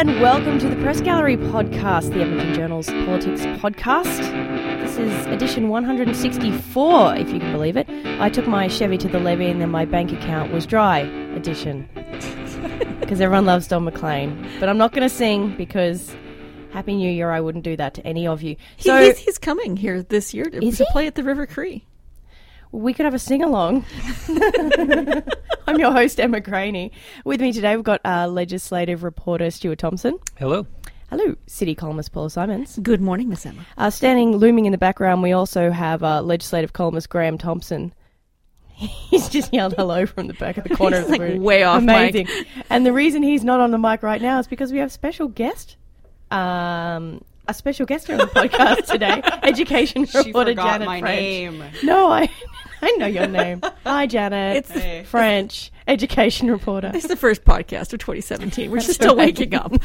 and welcome to the Press Gallery podcast, the Edmonton Journal's politics podcast. This is edition 164, if you can believe it. I took my Chevy to the levee and then my bank account was dry edition. Because everyone loves Don McLean. But I'm not going to sing because Happy New Year, I wouldn't do that to any of you. He- So he's, he's coming here this year to, to play at the River Cree. we could have a sing along. I'm your host, Emma Graney. With me today, we've got uh, legislative reporter Stuart Thomson. Hello. Hello, city columnist Paula Simons. Good morning, Miss Emma. Uh, standing looming in the background, we also have uh, legislative columnist Graham Thomson. He's just yelled hello from the back of the corner He's, of the like, room. way off mic. Amazing. And the reason he's not on the mic right now is because we have special guest, um, a special guest here on the podcast today, education reporter Janet French. No, I, I know your name. Hi, Janet. It's the- French education reporter. This is the first podcast of 2017. We're just still waking up.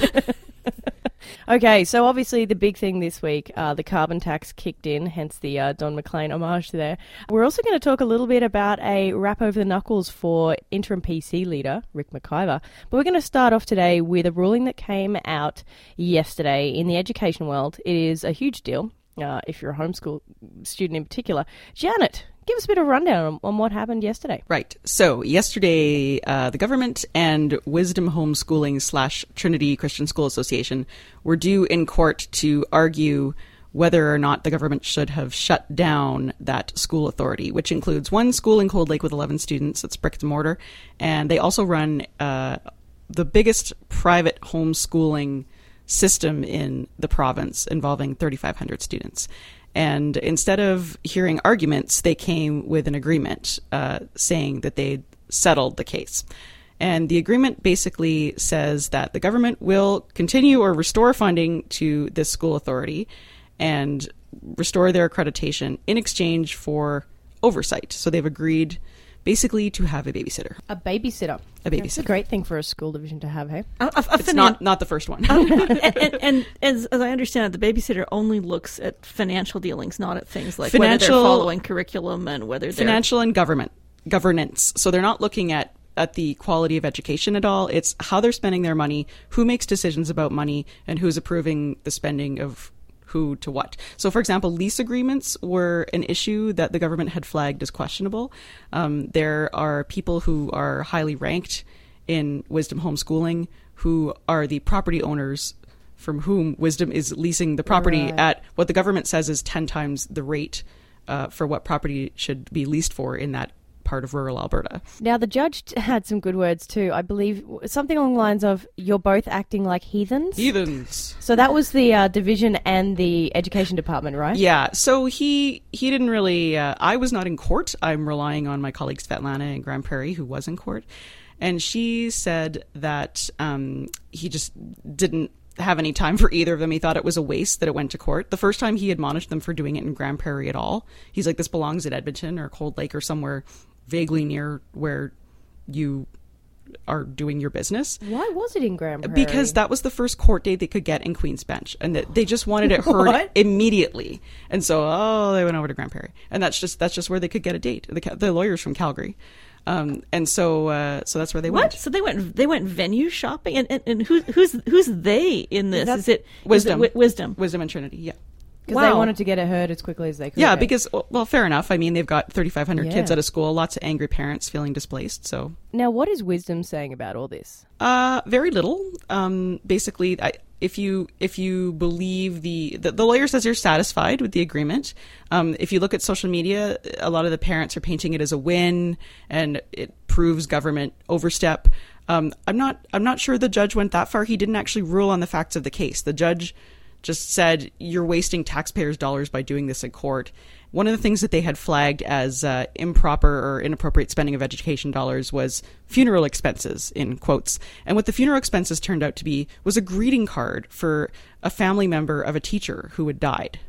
Okay, so obviously the big thing this week, uh, the carbon tax kicked in, hence the uh, Don McLean homage there. We're also going to talk a little bit about a rap over the knuckles for interim PC leader Ric McIver. But we're going to start off today with a ruling that came out yesterday in the education world. It is a huge deal. Uh, if you're a homeschool student in particular, Janet, give us a bit of a rundown on, what happened yesterday. Right. So yesterday, uh, the government and Wisdom Homeschooling slash Trinity Christian School Association were due in court to argue whether or not the government should have shut down that school authority, which includes one school in Cold Lake with 11 students. That's brick and mortar, and they also run uh, the biggest private homeschooling system in the province involving 3,500 students. And instead of hearing arguments, they came with an agreement uh, saying that they'd settled the case. And the agreement basically says that the government will continue or restore funding to this school authority and restore their accreditation in exchange for oversight. So they've agreed basically to have a babysitter. A babysitter. A That's a babysitter. great thing for a school division to have, hey? A- a- a It's finan- not not the first one. Oh. and, and, and as, as I understand it, the babysitter only looks at financial dealings, not at things like whether Financial- they're following curriculum and whether they're financial and government governance. So they're not looking at at the quality of education at all. It's how they're spending their money, who makes decisions about money, and who's approving the spending of who to what. So, for example, lease agreements were an issue that the government had flagged as questionable. Um, there are people who are highly ranked in wisdom homeschooling who are the property owners from whom wisdom is leasing the property Right. at what the government says is 10 times the rate uh, for what property should be leased for in that part of rural Alberta. Now, the judge had some good words too. I believe something along the lines of, you're both acting like heathens. Heathens. So that was the uh, division and the education department, right? Yeah, so he he didn't really. Uh, I was not in court. I'm relying on my colleagues Svetlana and Grande Prairie, who was in court, and she said that um, he just didn't have any time for either of them. He thought it was a waste that it went to court. The first time he admonished them for doing it in Grande Prairie at all, he's like, "This belongs at Edmonton or Cold Lake or somewhere vaguely near where you are doing your business." Why was it in Grande Prairie? Because that was the first court date they could get in Queen's Bench, and that they just wanted it heard What? immediately. And so, oh, they went over to Grande Prairie, and that's just that's just where they could get a date. The, the lawyers from Calgary, um, and so uh, so that's where they What? went. So they went they went venue shopping, and and, and who, who's who's they in this? That's Is it Wisdom. wi- wisdom? Wisdom and Trinity, yeah, because they wanted to get it heard as quickly as they could. yeah. Because well, fair enough. I mean, they've got thirty five hundred kids Yeah. at a school, lots of angry parents feeling displaced. So now, what is wisdom saying about all this? Uh, very little. Um, basically, I, if you if you believe the, the the lawyer says you're satisfied with the agreement. Um, if you look at social media, a lot of the parents are painting it as a win, and it proves government overstep. Um, I'm not I'm not sure the judge went that far. He didn't actually rule on the facts of the case. The judge just said you're wasting taxpayers' dollars by doing this in court. One of the things that they had flagged as uh, improper or inappropriate spending of education dollars was funeral expenses, in quotes. And what the funeral expenses turned out to be was a greeting card for a family member of a teacher who had died.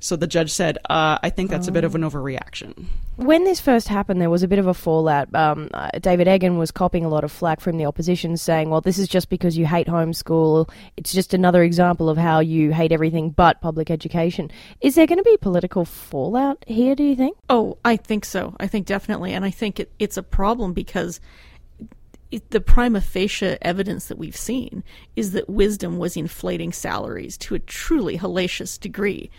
So the judge said, uh, I think that's a bit of an overreaction. When this first happened, there was a bit of a fallout. Um, uh, David Eggen was copping a lot of flack from the opposition, saying, "Well, this is just because you hate homeschool. It's just another example of how you hate everything but public education." Is there going to be political fallout here? Do you think? Oh, I think so. I think definitely, and I think it, it's a problem because the prima facie evidence that we've seen is that wisdom was inflating salaries to a truly hellacious degree.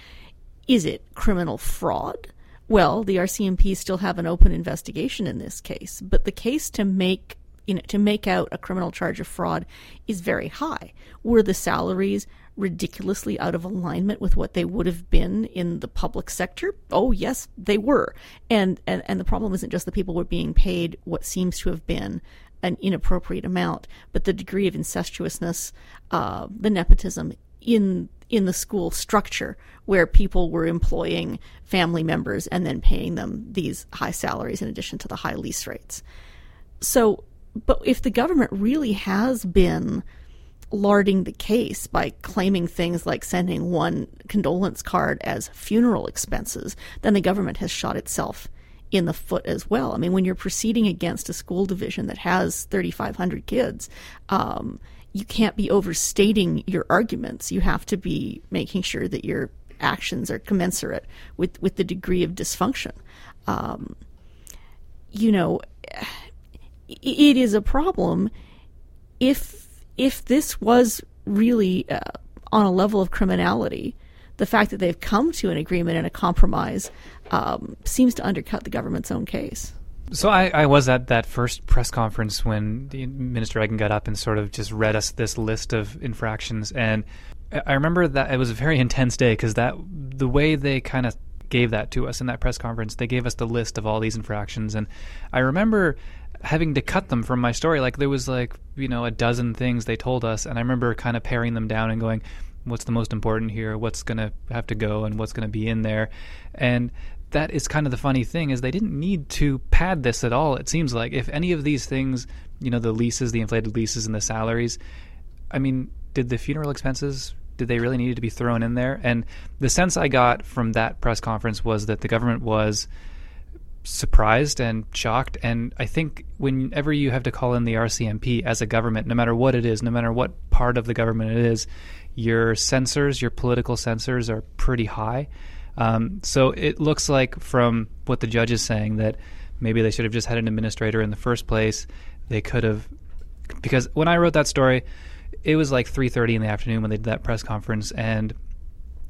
Is it criminal fraud? Well, the RCMP still have an open investigation in this case, but the case to make you know to make out a criminal charge of fraud is very high. Were the salaries ridiculously out of alignment with what they would have been in the public sector? Oh, yes, they were. And and, and the problem isn't just that people were being paid what seems to have been an inappropriate amount, but the degree of incestuousness, uh, the nepotism in in the school structure where people were employing family members and then paying them these high salaries in addition to the high lease rates. So, but if the government really has been larding the case by claiming things like sending one condolence card as funeral expenses, then the government has shot itself in the foot as well. I mean, when you're proceeding against a school division that has 3,500 kids, um, you can't be overstating your arguments. You have to be making sure that your actions are commensurate with, with the degree of dysfunction. Um, you know, it is a problem if if this was really uh, on a level of criminality. The fact that they've come to an agreement and a compromise um, seems to undercut the government's own case. So I, I, was at that first press conference when the Minister Eggen got up and sort of just read us this list of infractions, and I remember that it was a very intense day because that the way they kind of gave that to us in that press conference, they gave us the list of all these infractions, and I remember having to cut them from my story. Like there was like you know a dozen things they told us, and I remember kind of paring them down and going, what's the most important here? What's going to have to go, and what's going to be in there, and that is kind of the funny thing is they didn't need to pad this at all. It seems like if any of these things, you know, the leases, the inflated leases, and the salaries, I mean, did the funeral expenses did they really need to be thrown in there? And the sense I got from that press conference was that the government was surprised and shocked. And I think whenever you have to call in the RCMP as a government, no matter what it is, no matter what part of the government it is, your censors, your political censors are pretty high. Um, so it looks like from what the judge is saying that maybe they should have just had an administrator in the first place. They could have, because when I wrote that story, it was like 3:30 in the afternoon when they did that press conference, and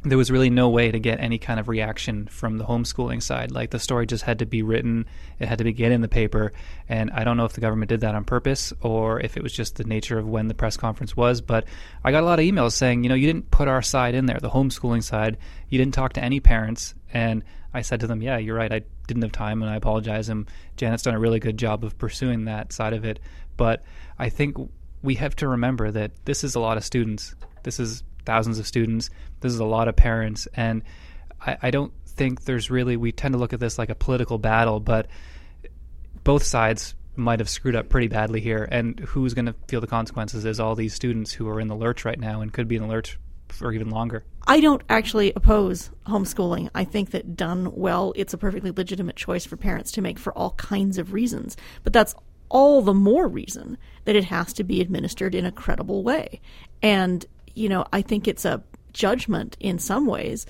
there was really no way to get any kind of reaction from the homeschooling side. Like the story just had to be written, it had to be get in the paper, and I don't know if the government did that on purpose or if it was just the nature of when the press conference was. But I got a lot of emails saying, you know, you didn't put our side in there, the homeschooling side. You didn't talk to any parents, and I said to them, yeah, you're right. I didn't have time, and I apologize. And Janet's done a really good job of pursuing that side of it. But I think we have to remember that this is a lot of students. This is thousands of students. This is a lot of parents, and I, I don't think there's really. We tend to look at this like a political battle, but both sides might have screwed up pretty badly here. And who's going to feel the consequences is all these students who are in the lurch right now and could be in the lurch for even longer. I don't actually oppose homeschooling. I think that done well, it's a perfectly legitimate choice for parents to make for all kinds of reasons. But that's all the more reason that it has to be administered in a credible way. And you know, I think it's a judgment in some ways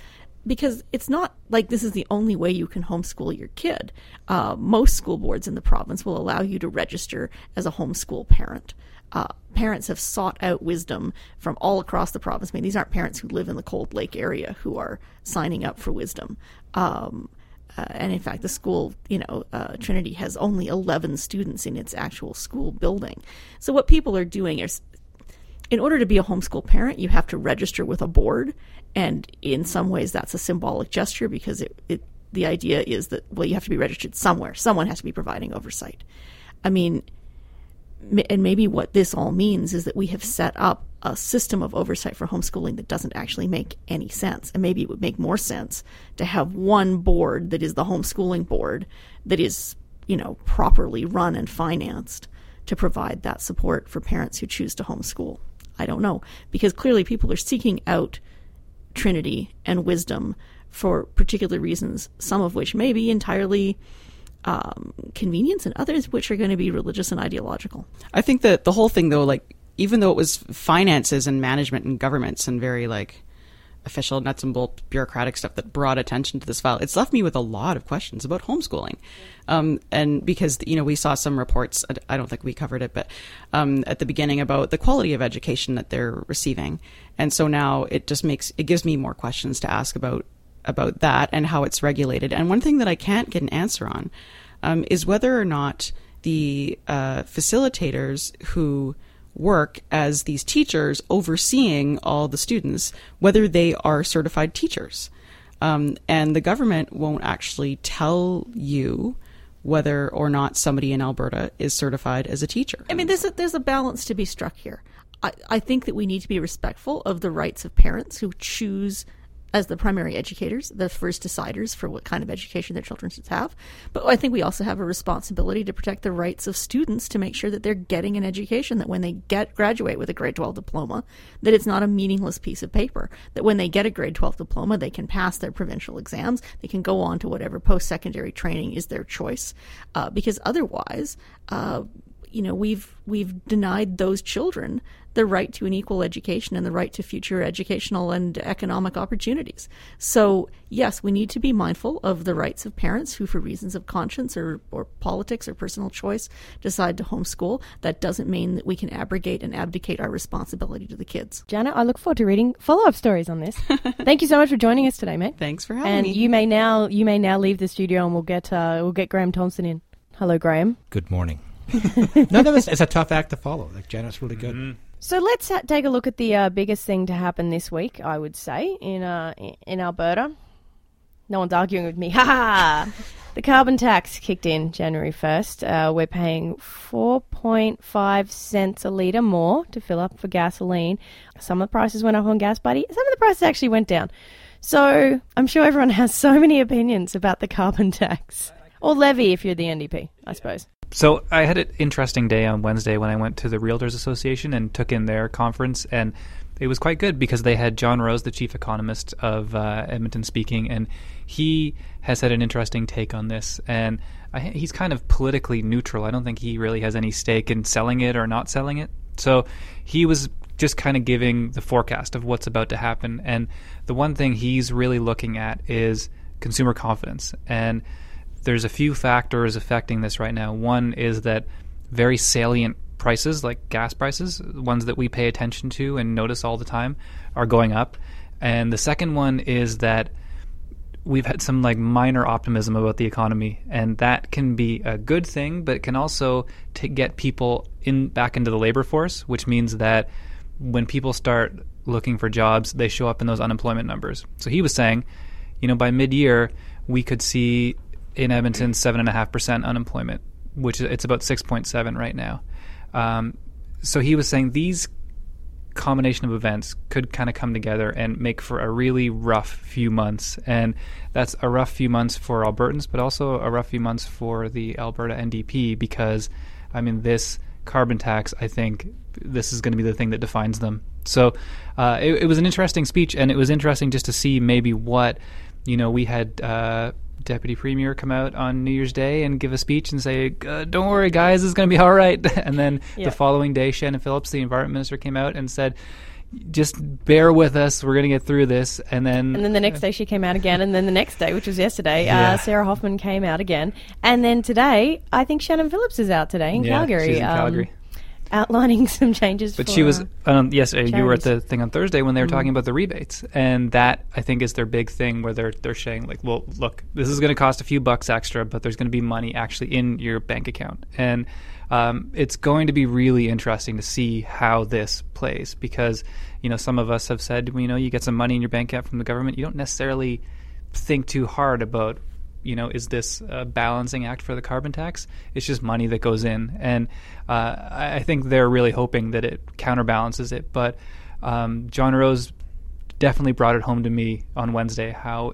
because it's not like this is the only way you can homeschool your kid. Uh, most school boards in the province will allow you to register as a homeschool parent. Uh, parents have sought out wisdom from all across the province. I mean, these aren't parents who live in the Cold Lake area who are signing up for wisdom. Um, uh, and in fact, the school, you know, uh, Trinity has only 11 students in its actual school building. So what people are doing is in order to be a homeschool parent, you have to register with a board. And in some ways, that's a symbolic gesture because it, it, the idea is that, well, you have to be registered somewhere. Someone has to be providing oversight. I mean, and maybe what this all means is that we have set up a system of oversight for homeschooling that doesn't actually make any sense. And maybe it would make more sense to have one board that is the homeschooling board that is, you know, properly run and financed to provide that support for parents who choose to homeschool. I don't know. Because clearly people are seeking out Trinity and wisdom for particular reasons, some of which may be entirely um, convenience and others which are going to be religious and ideological. I think that the whole thing, though, like, even though it was finances and management and governments and very, like, official nuts and bolts bureaucratic stuff that brought attention to this file. It's left me with a lot of questions about homeschooling, um, and because you know we saw some reports. I don't think we covered it, but um, at the beginning about the quality of education that they're receiving, and so now it just makes it gives me more questions to ask about about that and how it's regulated. And one thing that I can't get an answer on um, is whether or not the uh, facilitators who work as these teachers overseeing all the students, whether they are certified teachers. Um, and the government won't actually tell you whether or not somebody in Alberta is certified as a teacher. I mean, there's a, there's a balance to be struck here. I, I think that we need to be respectful of the rights of parents who choose as the primary educators, the first deciders for what kind of education their children should have. But I think we also have a responsibility to protect the rights of students to make sure that they're getting an education, that when they get graduate with a grade 12 diploma, that it's not a meaningless piece of paper, that when they get a grade 12 diploma, they can pass their provincial exams, they can go on to whatever post-secondary training is their choice, uh, because otherwise, uh, you know, we've we've denied those children the right to an equal education and the right to future educational and economic opportunities. So, yes, we need to be mindful of the rights of parents who, for reasons of conscience or, or politics or personal choice, decide to homeschool. That doesn't mean that we can abrogate and abdicate our responsibility to the kids. Jana, I look forward to reading follow-up stories on this. Thank you so much for joining us today, mate. Thanks for having and me. And you may now you may now leave the studio and we'll get uh, we'll get Graham Thomson in. Hello, Graham. Good morning. no, that was, it's a tough act to follow. Like Janet's really good. Mm-hmm. So let's ha- take a look at the uh, biggest thing to happen this week. I would say in uh, in Alberta. No one's arguing with me. Ha ha! The carbon tax kicked in January 1st. Uh, we're paying 4.5 cents a litre more to fill up for gasoline. Some of the prices went up on gas, buddy. Some of the prices actually went down. So I'm sure everyone has so many opinions about the carbon tax. Or levy if you're the NDP, I suppose. So I had an interesting day on Wednesday when I went to the Realtors Association and took in their conference, and it was quite good because they had John Rose, the chief economist of uh, Edmonton, speaking, and he has had an interesting take on this. And I, he's kind of politically neutral. I don't think he really has any stake in selling it or not selling it. So he was just kind of giving the forecast of what's about to happen. And the one thing he's really looking at is consumer confidence. And there's a few factors affecting this right now. One is that very salient prices, like gas prices, ones that we pay attention to and notice all the time, are going up. And the second one is that we've had some like minor optimism about the economy, and that can be a good thing, but it can also to get people in back into the labor force, which means that when people start looking for jobs, they show up in those unemployment numbers. So he was saying, you know, by mid-year we could see in Edmonton seven and a half percent unemployment, which it's about six point seven right now. Um, so he was saying these combination of events could kind of come together and make for a really rough few months, and that's a rough few months for Albertans, but also a rough few months for the Alberta NDP because, I mean, this carbon tax, I think this is going to be the thing that defines them. So uh, it, it, was an interesting speech, and it was interesting just to see maybe what you know we had. Uh, deputy premier come out on New Year's Day and give a speech and say, uh, "Don't worry, guys, it's going to be all right." and then yeah. the following day, Shannon Phillips, the environment minister, came out and said, "Just bear with us. We're going to get through this." And then, and then the next day she came out again, and then the next day, which was yesterday, uh, yeah. uh, Sarah Hoffman came out again, and then today, I think Shannon Phillips is out today in yeah, Calgary. She's in um, Calgary outlining some changes. But she was, uh, um, yes, charities. you were at the thing on Thursday when they were mm talking about the rebates, and that I think is their big thing where they're they're saying like, well, look, this is going to cost a few bucks extra, but there's going to be money actually in your bank account, and um, it's going to be really interesting to see how this plays because you know some of us have said, you know, you get some money in your bank account from the government, you don't necessarily think too hard about you know, is this a balancing act for the carbon tax? It's just money that goes in, and uh, I think they're really hoping that it counterbalances it. But um, John Rose definitely brought it home to me on Wednesday how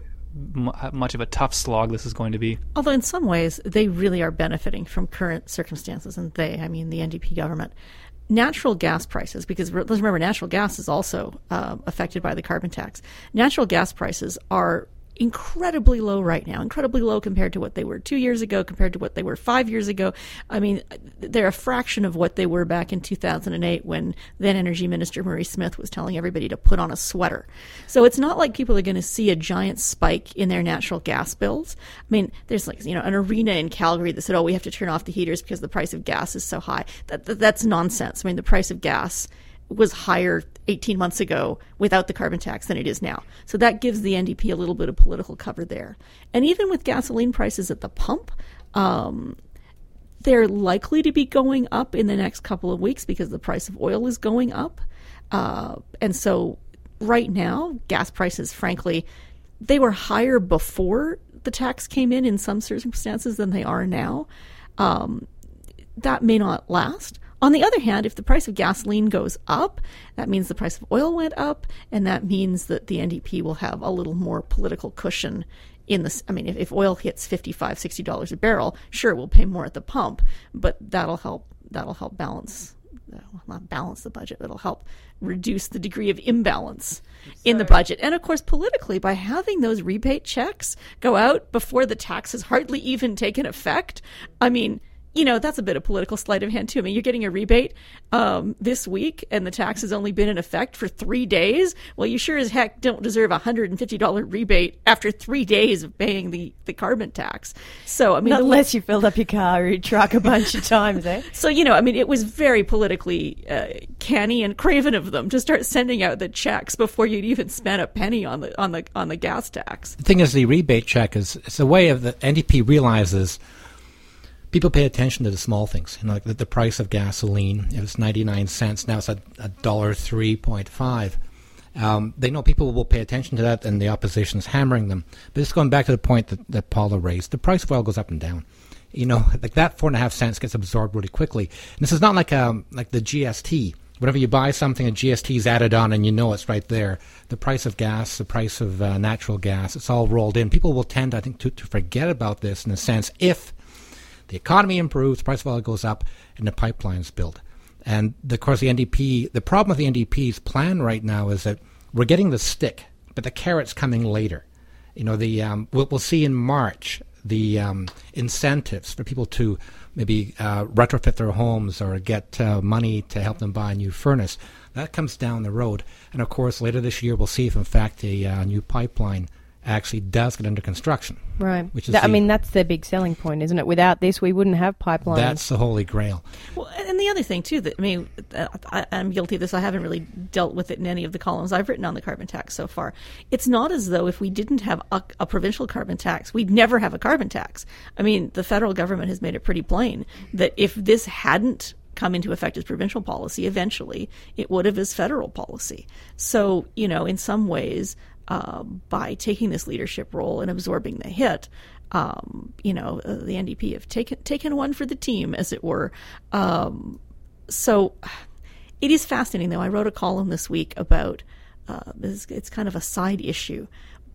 much of a tough slog this is going to be. Although in some ways they really are benefiting from current circumstances, and they, I mean, the NDP government. Natural gas prices, because let's remember, natural gas is also uh, affected by the carbon tax. Natural gas prices are incredibly low right now, incredibly low compared to what they were two years ago, compared to what they were five years ago. I mean, they're a fraction of what they were back in 2008 when then Energy Minister Murray Smith was telling everybody to put on a sweater. So it's not like people are going to see a giant spike in their natural gas bills. I mean, there's like, you know, an arena in Calgary that said, oh, we have to turn off the heaters because the price of gas is so high. That, that That's nonsense. I mean, the price of gas was higher 18 months ago without the carbon tax than it is now. So that gives the NDP a little bit of political cover there. And even with gasoline prices at the pump, um, they're likely to be going up in the next couple of weeks because the price of oil is going up. Uh, and so right now, gas prices, frankly, they were higher before the tax came in in some circumstances than they are now. Um, that may not last. On the other hand, if the price of gasoline goes up, that means the price of oil went up, and that means that the NDP will have a little more political cushion in this. I mean, if, if oil hits $55, $60 a barrel, sure, we'll pay more at the pump, but that'll help, that'll help balance, well, not balance the budget, that'll help reduce the degree of imbalance in the budget. And of course, politically, by having those rebate checks go out before the tax has hardly even taken effect, I mean, you know, that's a bit of political sleight of hand too. I mean, you're getting a rebate um, this week, and the tax has only been in effect for three days. Well, you sure as heck don't deserve a hundred and fifty dollar rebate after three days of paying the, the carbon tax. So, I mean, Not unless you filled up your car or your truck a bunch of times, eh? So, you know, I mean, it was very politically uh, canny and craven of them to start sending out the checks before you'd even spent a penny on the on the on the gas tax. The thing is, the rebate check is it's a way of the NDP realizes people pay attention to the small things. You know, like the, the price of gasoline. It's ninety nine cents, now it's a dollar three point five. Um, they know people will pay attention to that, and the opposition is hammering them. But just going back to the point that, that Paula raised, the price of oil goes up and down. You know, like that four and a half cents gets absorbed really quickly. And this is not like um, like the GST. Whenever you buy something, a GST is added on, and you know it's right there. The price of gas, the price of uh, natural gas, it's all rolled in. People will tend, I think, to, to forget about this in a sense if the economy improves, price of oil goes up, and the pipelines build. And of course, the NDP, the problem with the NDP's plan right now is that we're getting the stick, but the carrot's coming later. You know, the um, we'll, we'll, see in March the um, incentives for people to maybe uh, retrofit their homes or get uh, money to help them buy a new furnace. That comes down the road. And of course, later this year, we'll see if, in fact, a uh, new pipeline actually does get under construction. Right. Which is That- I the- mean, that's their big selling point, isn't it? Without this, we wouldn't have pipelines. That's the holy grail. Well, and the other thing too that I mean, uh, I, I'm guilty of this. I haven't really dealt with it in any of the columns I've written on the carbon tax so far. It's not as though if we didn't have a, a provincial carbon tax, we'd never have a carbon tax. I mean, the federal government has made it pretty plain that if this hadn't come into effect as provincial policy, eventually it would have as federal policy. So, you know, in some ways, uh, by taking this leadership role and absorbing the hit, um, you know, uh, the NDP have taken taken one for the team, as it were. Um, so it is fascinating, though. I wrote a column this week about uh, it's kind of a side issue,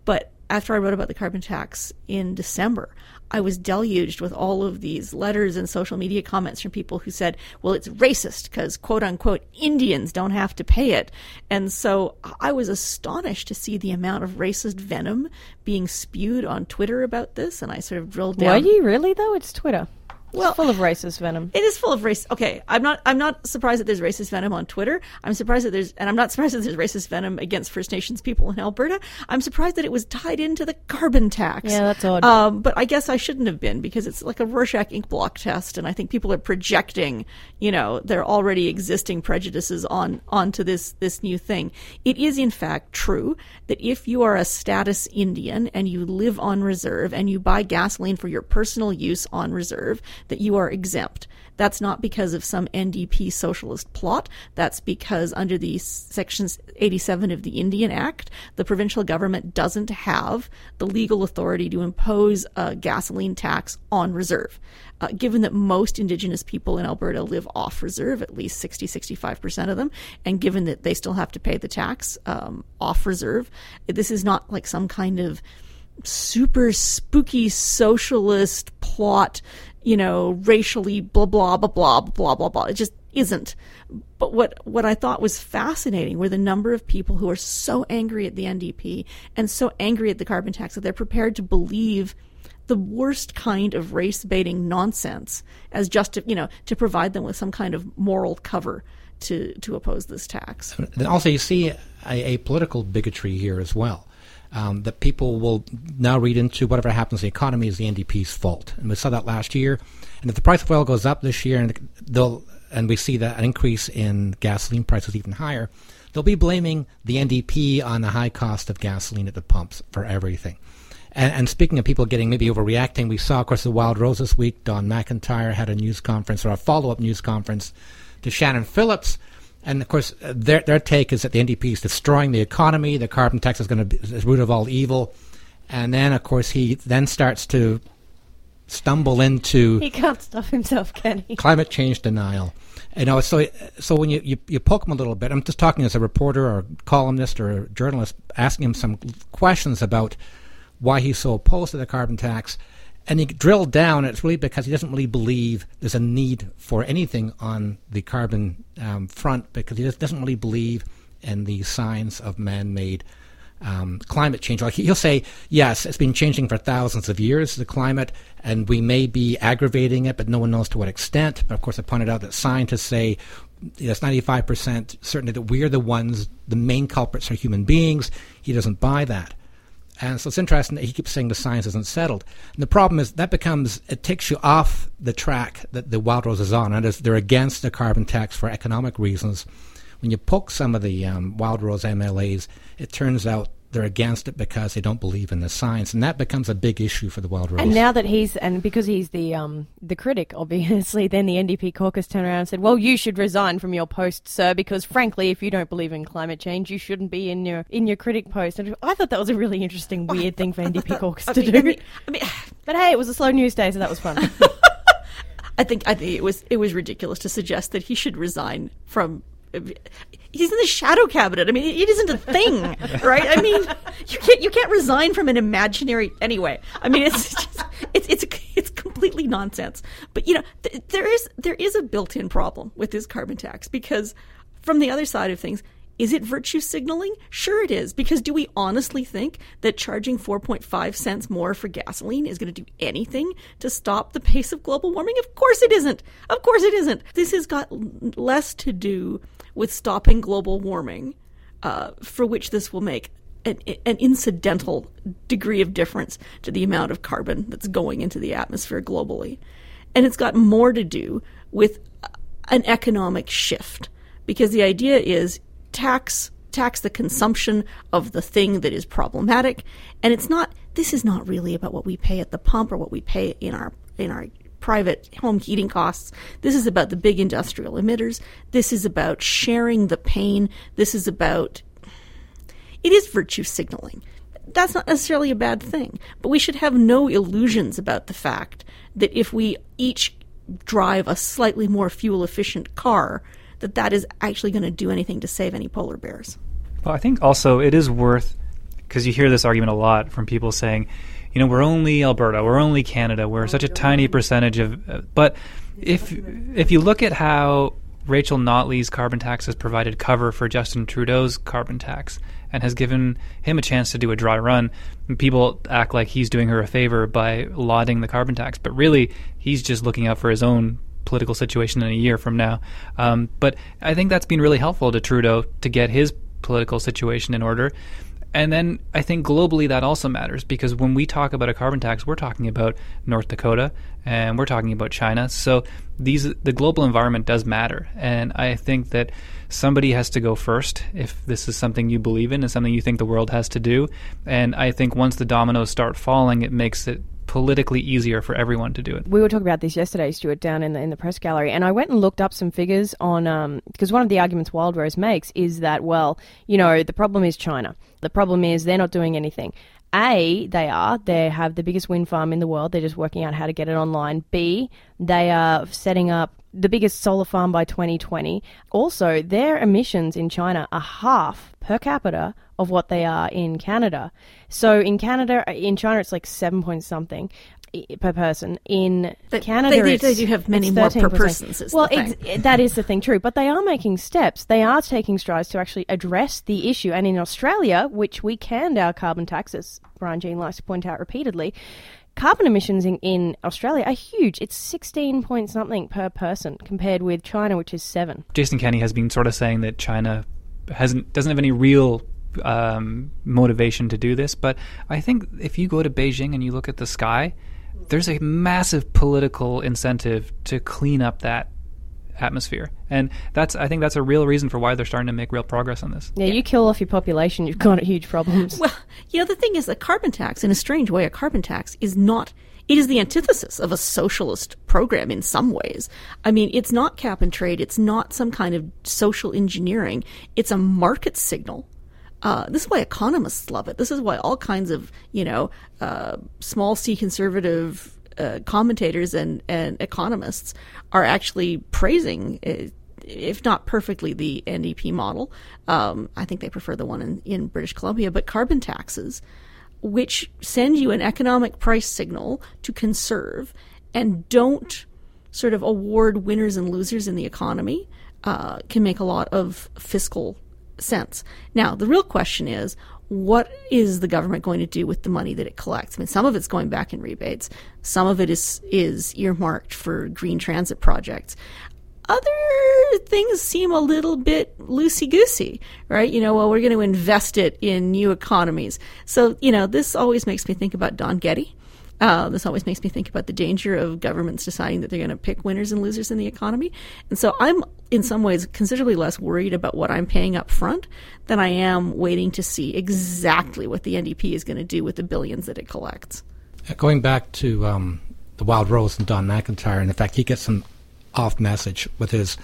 but after I wrote about the carbon tax in December, I was deluged with all of these letters and social media comments from people who said, well, it's racist because, quote unquote, Indians don't have to pay it. And so I was astonished to see the amount of racist venom being spewed on Twitter about this. And I sort of drilled down. Were you really though? It's Twitter. It's Well- full of racist venom. It is full of race. Okay, I'm not. I'm not surprised that there's racist venom on Twitter. I'm surprised that there's, and I'm not surprised that there's racist venom against First Nations people in Alberta. I'm surprised that it was tied into the carbon tax. Yeah, that's odd. Um, but I guess I shouldn't have been because it's like a Rorschach ink block test, and I think people are projecting, you know, their already existing prejudices on onto this this new thing. It is in fact true that if you are a status Indian and you live on reserve and you buy gasoline for your personal use on reserve, that you are exempt. That's not because of some NDP socialist plot. That's because under the Section 87 of the Indian Act, the provincial government doesn't have the legal authority to impose a gasoline tax on reserve. Uh, given that most Indigenous people in Alberta live off reserve, at least 60, 65% of them, and given that they still have to pay the tax um, off reserve, this is not like some kind of super spooky socialist plot, you know, racially blah blah blah blah blah blah blah. It just isn't. But what what I thought was fascinating were the number of people who are so angry at the NDP and so angry at the carbon tax that they're prepared to believe the worst kind of race baiting nonsense as just to, you know to provide them with some kind of moral cover to to oppose this tax. And also, you see a, a political bigotry here as well. Um, that people will now read into whatever happens to the economy is the NDP's fault, and we saw that last year. And if the price of oil goes up this year, and they'll and we see that an increase in gasoline prices even higher, they'll be blaming the NDP on the high cost of gasoline at the pumps for everything. And, and, speaking of people getting maybe overreacting, we saw, of course, the Wildrose this week. Don MacIntyre had a news conference or a follow up news conference to Shannon Phillips. And of course, their, their take is that the NDP is destroying the economy, the carbon tax is going to be the root of all evil. And then, of course, he then starts to stumble into. He can't stop himself, can he? Climate change denial. You know, so so when you, you, you poke him a little bit, I'm just talking as a reporter or columnist or journalist, asking him some questions about why he's so opposed to the carbon tax. And he drilled down, it's really because he doesn't really believe there's a need for anything on the carbon um, front because he just doesn't really believe in the signs of man made um, climate change. Like he'll say, yes, it's been changing for thousands of years, the climate, and we may be aggravating it, but no one knows to what extent. But of course, I pointed out that scientists say it's 95% certainty that we're the ones, the main culprits are human beings. He doesn't buy that. And so it's interesting that he keeps saying the science isn't settled. And the problem is that becomes, it takes you off the track that the Wildrose is on. And they're against the carbon tax for economic reasons. When you poke some of the um, Wildrose MLAs, it turns out they're against it because they don't believe in the science, and that becomes a big issue for the Wildrose. And now that he's and because he's the um the critic, obviously, then the NDP caucus turned around and said, "Well, you should resign from your post, sir, because frankly, if you don't believe in climate change, you shouldn't be in your in your critic post." And I thought that was a really interesting, weird thing for NDP caucus to do. I mean, I mean, but hey, it was a slow news day, so that was fun. I think I think it was it was ridiculous to suggest that he should resign from he's in the shadow cabinet. I mean, it isn't a thing, right? I mean, you can't you can't resign from an imaginary anyway. I mean, it's just, it's it's it's completely nonsense. But you know, th- there is there is a built-in problem with this carbon tax because from the other side of things. Is it virtue signaling? Sure, it is. Because do we honestly think that charging 4.5 cents more for gasoline is going to do anything to stop the pace of global warming? Of course it isn't. Of course it isn't. This has got less to do with stopping global warming, uh, for which this will make an, an, incidental degree of difference to the amount of carbon that's going into the atmosphere globally. And it's got more to do with an economic shift because the idea is tax tax the consumption of the thing that is problematic and it's not this is not really about what we pay at the pump or what we pay in our in our private home heating costs. This is about the big industrial emitters. This is about sharing the pain. This is about. It is virtue signaling. That's not necessarily a bad thing, but we should have no illusions about the fact that if we each drive a slightly more fuel efficient car, that that is actually going to do anything to save any polar bears. Well, I think also it is worth because you hear this argument a lot from people saying, you know, we're only Alberta, we're only Canada, we're such a tiny percentage of. But if if you look at how Rachel Notley's carbon tax has provided cover for Justin Trudeau's carbon tax and has given him a chance to do a dry run. People act like he's doing her a favor by lauding the carbon tax, but really he's just looking out for his own political situation in a year from now. Um, but I think that's been really helpful to Trudeau to get his political situation in order. And then I think globally that also matters because when we talk about a carbon tax, we're talking about North Dakota and we're talking about China. So these the global environment does matter, and I think that somebody has to go first if this is something you believe in and something you think the world has to do. And I think once the dominoes start falling, it makes it politically easier for everyone to do it. We were talking about this yesterday, Stuart, down in the in the press gallery, and I went and looked up some figures on because um, one of the arguments Wildrose makes is that well, you know, the problem is China. The problem is they're not doing anything. A, they are. They have the biggest wind farm in the world. They're just working out how to get it online. B, they are setting up the biggest solar farm by 2020. Also, their emissions in China are half per capita of what they are in Canada. So in Canada, in China, it's like seven point something. I- per person. In They- Canada, they- they- they do have many more per 13%. persons, is the well, ex- that is the thing, true. But they are making steps. They are taking strides to actually address the issue. And in Australia, which we canned our carbon tax, as Brian Jean likes to point out repeatedly, carbon emissions in, in Australia are huge. It's 16 point something per person compared with China, which is seven. Jason Kenney has been sort of saying that China hasn't doesn't have any real um, motivation to do this, but I think if you go to Beijing and you look at the sky, there's a massive political incentive to clean up that atmosphere, and that's I think that's a real reason for why they're starting to make real progress on this. Yeah, you kill off your population, you've got huge problems. Well, you know, the thing is, a carbon tax, in a strange way, a carbon tax is not. It is the antithesis of a socialist program in some ways. I mean, it's not cap and trade. It's not some kind of social engineering. It's a market signal. Uh, this is why economists love it. This is why all kinds of, you know, uh, small c conservative uh, commentators and, and economists are actually praising uh, if not perfectly the NDP model, um, I think they prefer the one in, in British Columbia, but carbon taxes, which send you an economic price signal to conserve and don't sort of award winners and losers in the economy, uh, can make a lot of fiscal sense. Now, the real question is, what is the government going to do with the money that it collects? I mean, some of it's going back in rebates. Some of it is is earmarked for green transit projects other things seem a little bit loosey goosey, right? You know, well, we're going to invest it in new economies. So, you know, this always makes me think about Don Getty. Uh, this always makes me think about the danger of governments deciding that they're going to pick winners and losers in the economy. And so I'm, in some ways, considerably less worried about what I'm paying up front than I am waiting to see exactly what the NDP is going to do with the billions that it collects. Going back to um, the Wildrose and Don MacIntyre, and in fact, he gets some off message with his.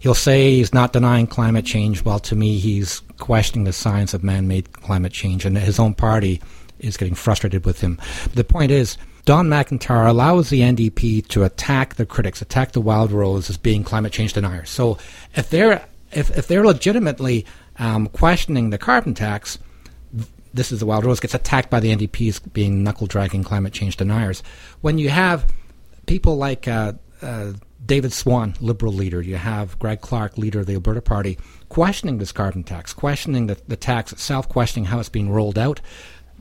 He'll say he's not denying climate change, while to me he's questioning the science of man-made climate change, and his own party is getting frustrated with him. The point is, Don MacIntyre allows the NDP to attack the critics, attack the Wildrose as being climate change deniers. So if they're if, if they're legitimately um, questioning the carbon tax, this is the Wildrose gets attacked by the NDP as being knuckle dragging climate change deniers. When you have people like uh, uh, David Swann, Liberal leader, you have Greg Clark, leader of the Alberta Party, questioning this carbon tax, questioning the, the tax itself, questioning how it's being rolled out.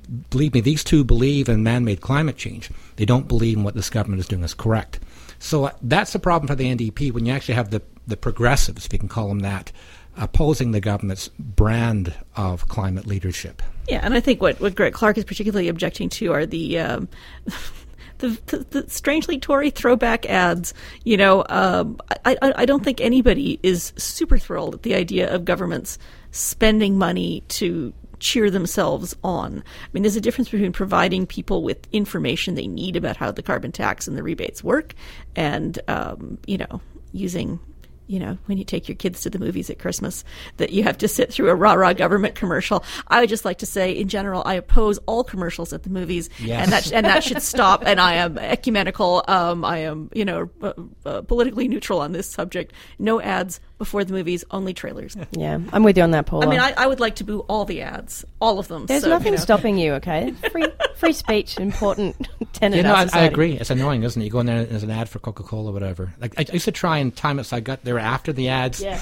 Believe me, these two believe in man made climate change. They don't believe in what this government is doing is correct. So uh, that's the problem for the NDP when you actually have the, the progressives, if you can call them that, opposing the government's brand of climate leadership. Yeah, and I think what, what Greg Clark is particularly objecting to are the um, the, the, the strangely Tory throwback ads. You know, um, I, I I don't think anybody is super thrilled at the idea of governments spending money to cheer themselves on. I mean, there's a difference between providing people with information they need about how the carbon tax and the rebates work, and um, you know, using you know, when you take your kids to the movies at Christmas, that you have to sit through a rah rah government commercial. I would just like to say, in general, I oppose all commercials at the movies, Yes. and that and that should stop. And I am ecumenical. Um, I am, you know, uh, uh, politically neutral on this subject. No ads before the movies, only trailers. Yeah, I'm with you on that, Paula. I mean, I, I would like to boo all the ads, all of them. There's so, nothing you know. stopping you, okay? Free free speech, important tenet You of know, I, I agree. It's annoying, isn't it? You go in there and there's an ad for Coca Cola, whatever. Like I, I used to try and time it so I got there after the ads, Yeah.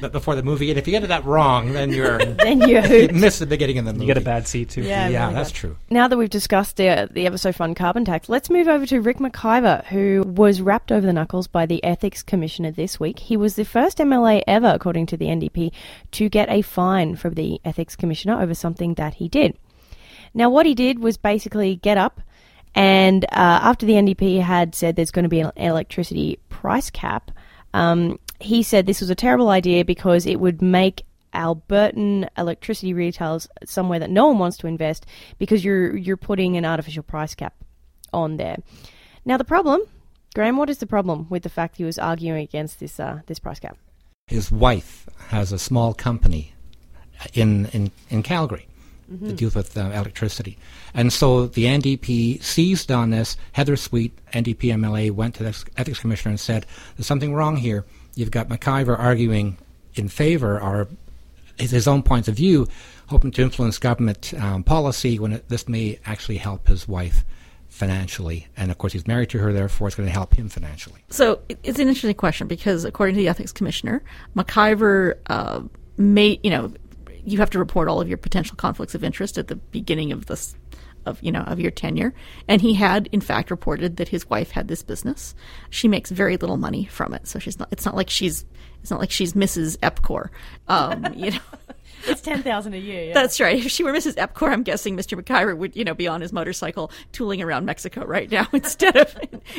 but before the movie. And if you get that wrong, then you're Then you you miss the beginning of the movie. You get a bad seat too. Yeah. Yeah, really that's bad. true. Now that we've discussed the, the ever so fun carbon tax, let's move over to Ric McIver, who was rapped over the knuckles by the Ethics Commissioner this week. He was the first MLA ever, according to the NDP, to get a fine from the Ethics Commissioner over something that he did. Now, what he did was basically get up, and uh, after the NDP had said there's going to be an electricity price cap, um, he said this was a terrible idea because it would make Albertan electricity retailers somewhere that no one wants to invest because you're you're putting an artificial price cap on there. Now the problem, Graham, what is the problem with the fact he was arguing against this uh, this price cap? His wife has a small company in in, in Calgary that deals with uh, electricity, and so the NDP seized on this. Heather Sweet, NDP MLA, went to the ethics commissioner and said, "There's something wrong here. You've got McIver arguing in favor or his, his own points of view, hoping to influence government um, policy when it, this may actually help his wife." Financially. And of course, he's married to her, therefore, it's going to help him financially. So it's an interesting question because, according to the ethics commissioner, McIver uh, may, you know, you have to report all of your potential conflicts of interest at the beginning of this, of you know, of your tenure. And he had, in fact, reported that his wife had this business. She makes very little money from it, so she's not. It's not like she's. It's not like she's Mrs. Epcor. Um, you know. It's ten thousand a year. Yeah. That's right. If she were Mrs. Epcor, I'm guessing Mr. McIver would, you know, be on his motorcycle tooling around Mexico right now instead of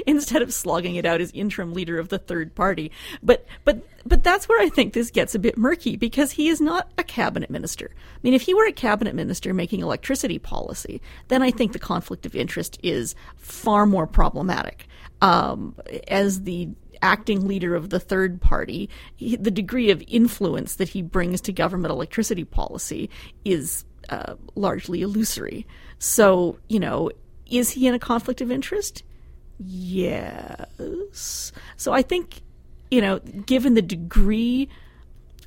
instead of slogging it out as interim leader of the third party. But but but that's where I think this gets a bit murky because he is not a cabinet minister. I mean, if he were a cabinet minister making electricity policy, then I think the conflict of interest is far more problematic. Um, as the acting leader of the third party, he, the degree of influence that he brings to government electricity policy is uh, largely illusory. So, you know, is he in a conflict of interest? Yes. So I think, you know, given the degree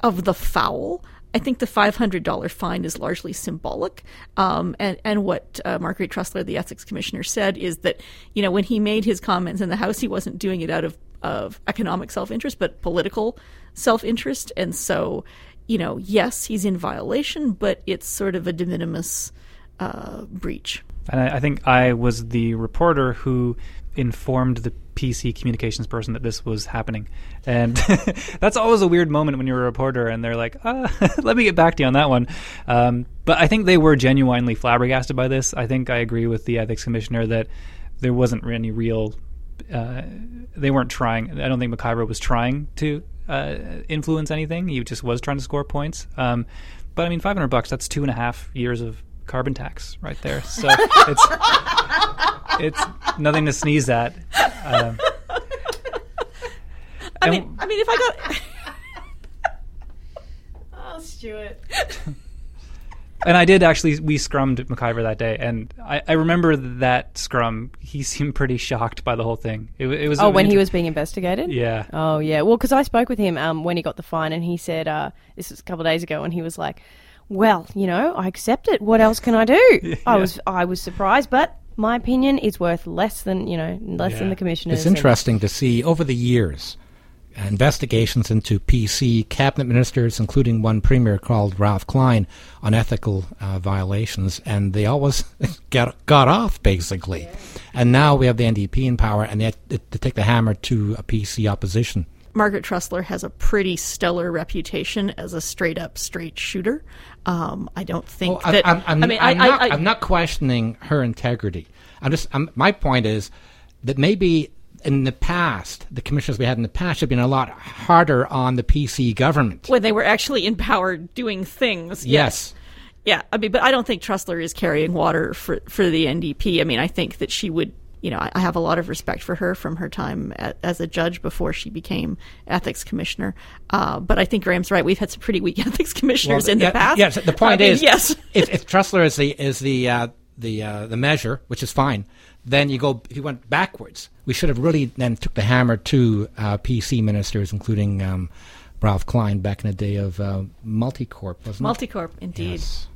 of the foul, I think the $500 fine is largely symbolic. Um, and, and what uh, Marguerite Trussler, the ethics commissioner, said is that, you know, when he made his comments in the House, he wasn't doing it out of, of economic self interest, but political self interest. And so, you know, yes, he's in violation, but it's sort of a de minimis uh, breach. And I, I think I was the reporter who informed the PC communications person that this was happening. And that's always a weird moment when you're a reporter and they're like, uh, let me get back to you on that one. Um, but I think they were genuinely flabbergasted by this. I think I agree with the ethics commissioner that there wasn't any real. Uh, they weren't trying. I don't think McIver was trying to uh, influence anything. He just was trying to score points. Um, but I mean, 500 bucks, that's two and a half years of carbon tax right there. So it's it's nothing to sneeze at. Um, I mean, I mean, if I got. oh, Stuart. And I did actually. We scrummed McIver that day, and I, I remember that scrum. He seemed pretty shocked by the whole thing. It, it was Oh, an when he was being investigated. Yeah. Oh yeah. Well, because I spoke with him um, when he got the fine, and he said uh, this was a couple of days ago, and he was like, "Well, you know, I accept it. What else can I do?" I was I was surprised, but my opinion is worth less than you know less than the commissioner's. It's and- interesting to see over the years investigations into PC cabinet ministers, including one premier called Ralph Klein, on ethical uh, violations, and they always got got off basically. And now we have the NDP in power, and they, have to to take the hammer to a PC opposition. Margaret Trussler has a pretty stellar reputation as a straight up straight shooter. Um, I don't think Well, that. I'm, I'm, I mean, I'm I, not, I, I'm not questioning her integrity. I'm just. I'm, my point is that maybe in the past, the commissioners we had in the past have been a lot harder on the PC government. when they were actually in power doing things. Yes. Yeah, I mean, but I don't think Trussler is carrying water for for the NDP. I mean, I think that she would. You know, I, have a lot of respect for her from her time at, as a judge before she became ethics commissioner. Uh, but I think Graham's right. We've had some pretty weak ethics commissioners in yeah, the past. Yes, the point I mean, is, yes. if, if Trussler is the is the uh, the uh, the measure, which is fine, then you go. If you went backwards, we should have really then took the hammer to uh, PC ministers, including um, Ralph Klein back in the day of uh, Multicorp, wasn't it? Multicorp, indeed. Yes.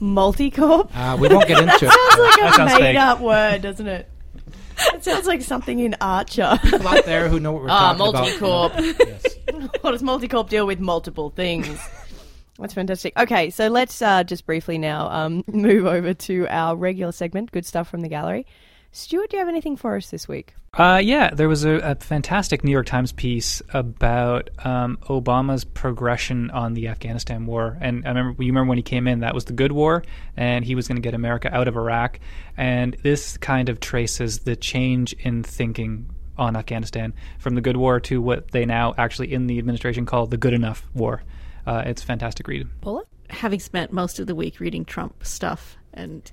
Multicorp. Uh, we won't get into it. Sounds like That a sounds made fake. up word, doesn't it? It sounds like something in Archer. People out there who know what we're Ah, talking about. Multicorp. Yes. what does Multicorp deal with multiple things? That's fantastic. Okay, so let's uh, just briefly now um, move over to our regular segment, Good Stuff from the Gallery. Stuart, do you have anything for us this week? Uh, yeah, there was a, a fantastic New York Times piece about um, Obama's progression on the Afghanistan war, and I remember you remember when he came in, that was the good war, and he was going to get America out of Iraq, and this kind of traces the change in thinking on Afghanistan from the good war to what they now actually in the administration call the good enough war. Uh, it's a fantastic read. Paula? having spent most of the week reading Trump stuff and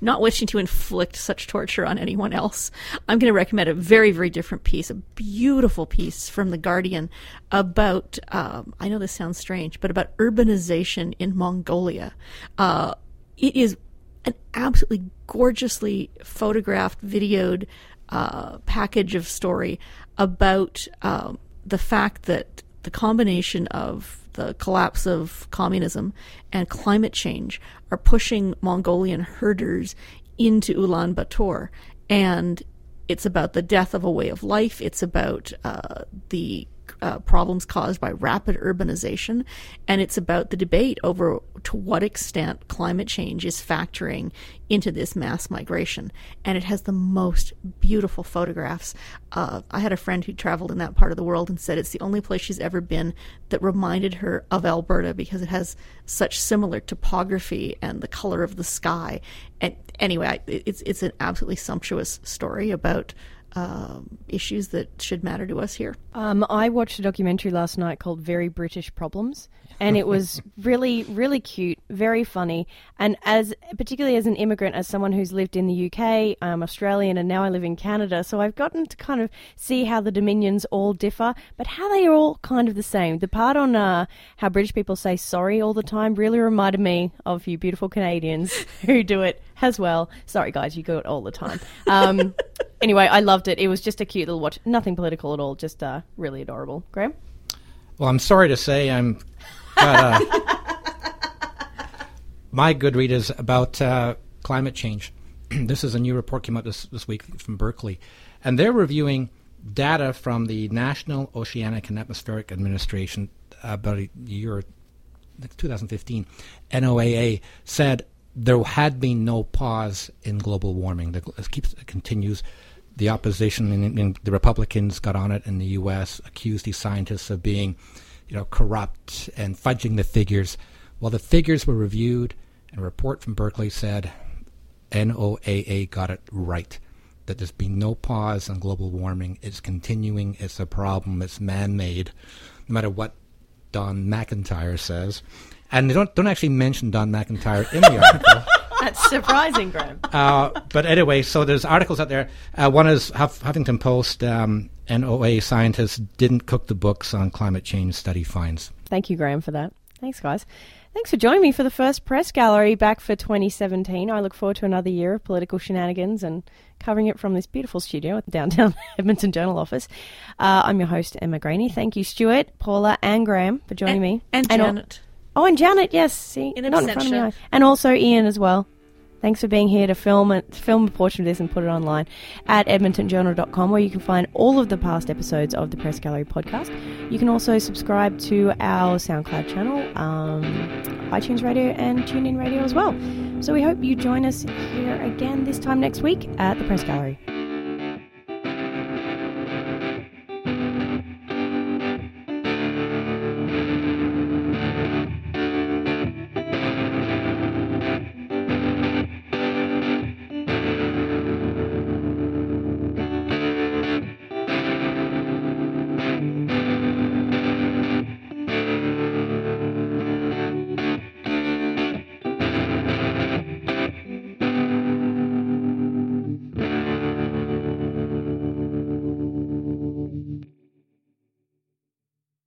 not wishing to inflict such torture on anyone else, I'm going to recommend a very, very different piece, a beautiful piece from The Guardian about, um, I know this sounds strange, but about urbanization in Mongolia. Uh, it is an absolutely gorgeously photographed, videoed uh, package of story about um, the fact that the combination of the collapse of communism and climate change are pushing Mongolian herders into Ulaanbaatar. and it's about the death of a way of life. It's about uh, the uh, problems caused by rapid urbanization, and it's about the debate over to what extent climate change is factoring into this mass migration. And it has the most beautiful photographs. Uh, I had a friend who traveled in that part of the world and said it's the only place she's ever been that reminded her of Alberta because it has such similar topography and the color of the sky. And anyway, it's it's an absolutely sumptuous story about um, issues that should matter to us here. Um, I watched a documentary last night called Very British Problems, and it was really, really cute, very funny. And as particularly as an immigrant, as someone who's lived in the UK, I'm Australian, and now I live in Canada, so I've gotten to kind of see how the dominions all differ, but how they are all kind of the same. The part on uh, how British people say sorry all the time really reminded me of you beautiful Canadians who do it as well. Sorry, guys, you go it all the time. Um, anyway, I loved it. It was just a cute little watch. Nothing political at all. Just uh, really adorable. Graham. Well, I'm sorry to say I'm. Got, uh, my good is about uh, climate change. this is a new report came out this this week from Berkeley, and they're reviewing data from the National Oceanic and Atmospheric Administration about a year, 2015. NOAA said there had been no pause in global warming. It keeps it continues. The opposition and the Republicans got on it in the U.S. accused these scientists of being, you know, corrupt and fudging the figures. Well, the figures were reviewed, and a report from Berkeley said NOAA got it right. That there's been no pause on global warming. It's continuing. It's a problem. It's man-made, no matter what Don MacIntyre says and they don't don't actually mention Don MacIntyre in the article. That's surprising, Graham. Uh, but anyway, so there's articles out there. Uh, one is Huff- Huffington Post. Um, NOAA scientists didn't cook the books on climate change study finds. Thank you, Graham, for that. Thanks, guys. Thanks for joining me for the first press gallery back for 2017. I look forward to another year of political shenanigans and covering it from this beautiful studio at the downtown Edmonton Journal office. Uh, I'm your host, Emma Graney. Thank you, Stuart, Paula, and Graham for joining and, me. And, and Janet. Oh, and Janet, yes. See, in not in front of me. And also Ian as well. Thanks for being here to film it, film a portion of this and put it online at edmontonjournal.com where you can find all of the past episodes of the Press Gallery podcast. You can also subscribe to our SoundCloud channel, um, iTunes Radio and TuneIn Radio as well. So we hope you join us here again this time next week at the Press Gallery.